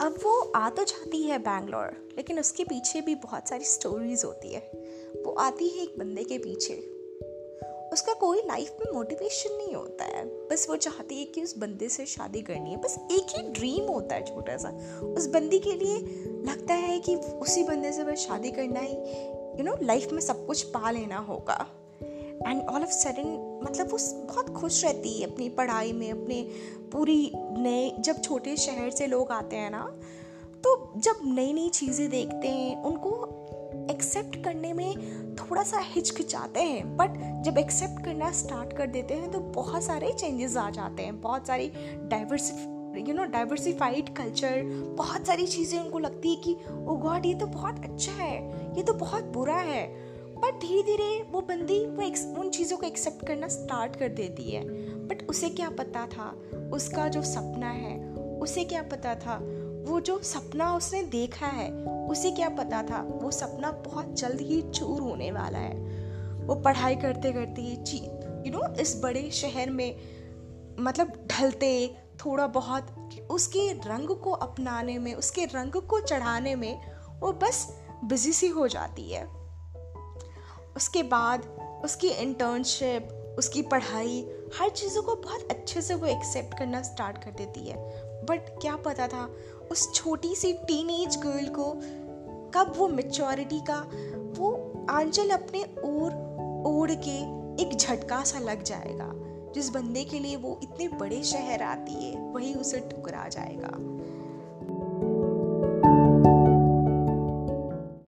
अब वो आ तो जाती है बैंगलोर, लेकिन उसके पीछे भी बहुत सारी स्टोरीज होती है। वो आती है एक बंदे के पीछे। उसका कोई लाइफ में मोटिवेशन नहीं होता है। बस वो चाहती है कि उस बंदे से शादी करनी है। बस एक ही ड्रीम होता है छोटा सा। उस बंदी के लिए लगता है कि उसी बंदे से बस शादी करना ही यू नो लाइफ में सब कुछ पा लेना होगा। एंड ऑल ऑफ़ सडन मतलब वो बहुत खुश रहती है अपनी पढ़ाई में, अपने पूरी नए, जब छोटे शहर से लोग आते हैं ना तो जब नई नई चीज़ें देखते हैं, उनको एक्सेप्ट करने में थोड़ा सा हिचकिचाते हैं। बट जब एक्सेप्ट करना स्टार्ट कर देते हैं तो बहुत सारे चेंजेस आ जाते हैं। बहुत सारी diversify you know diversified culture बहुत सारी चीज़ें उनको लगती है कि ओ oh गॉड ये तो बहुत अच्छा है। ये तो बहुत बुरा है। बट धीरे धीरे वो बंदी वो उन चीज़ों को एक्सेप्ट करना स्टार्ट कर देती है। बट उसे क्या पता था? उसका जो सपना है, उसे क्या पता था? वो जो सपना उसने देखा है, उसे क्या पता था? वो सपना बहुत जल्द ही चूर होने वाला है। वो पढ़ाई करते करते ची यू नो इस बड़े शहर में मतलब ढलते, थोड़ा बहुत उसके रंग को अपनाने में, उसके रंग को चढ़ाने में वो बस बिज़ी सी हो जाती है। उसके बाद उसकी इंटर्नशिप उसकी पढ़ाई, हर चीज़ों को बहुत अच्छे से वो एक्सेप्ट करना स्टार्ट कर देती है। बट क्या पता था, उस छोटी सी टीन गर्ल को कब वो मेचोरिटी का, वो आंचल अपने ओर ओढ़ के एक झटका सा लग जाएगा, जिस बंदे के लिए वो इतने बड़े शहर आती है, वही उसे ठुकरा जाएगा।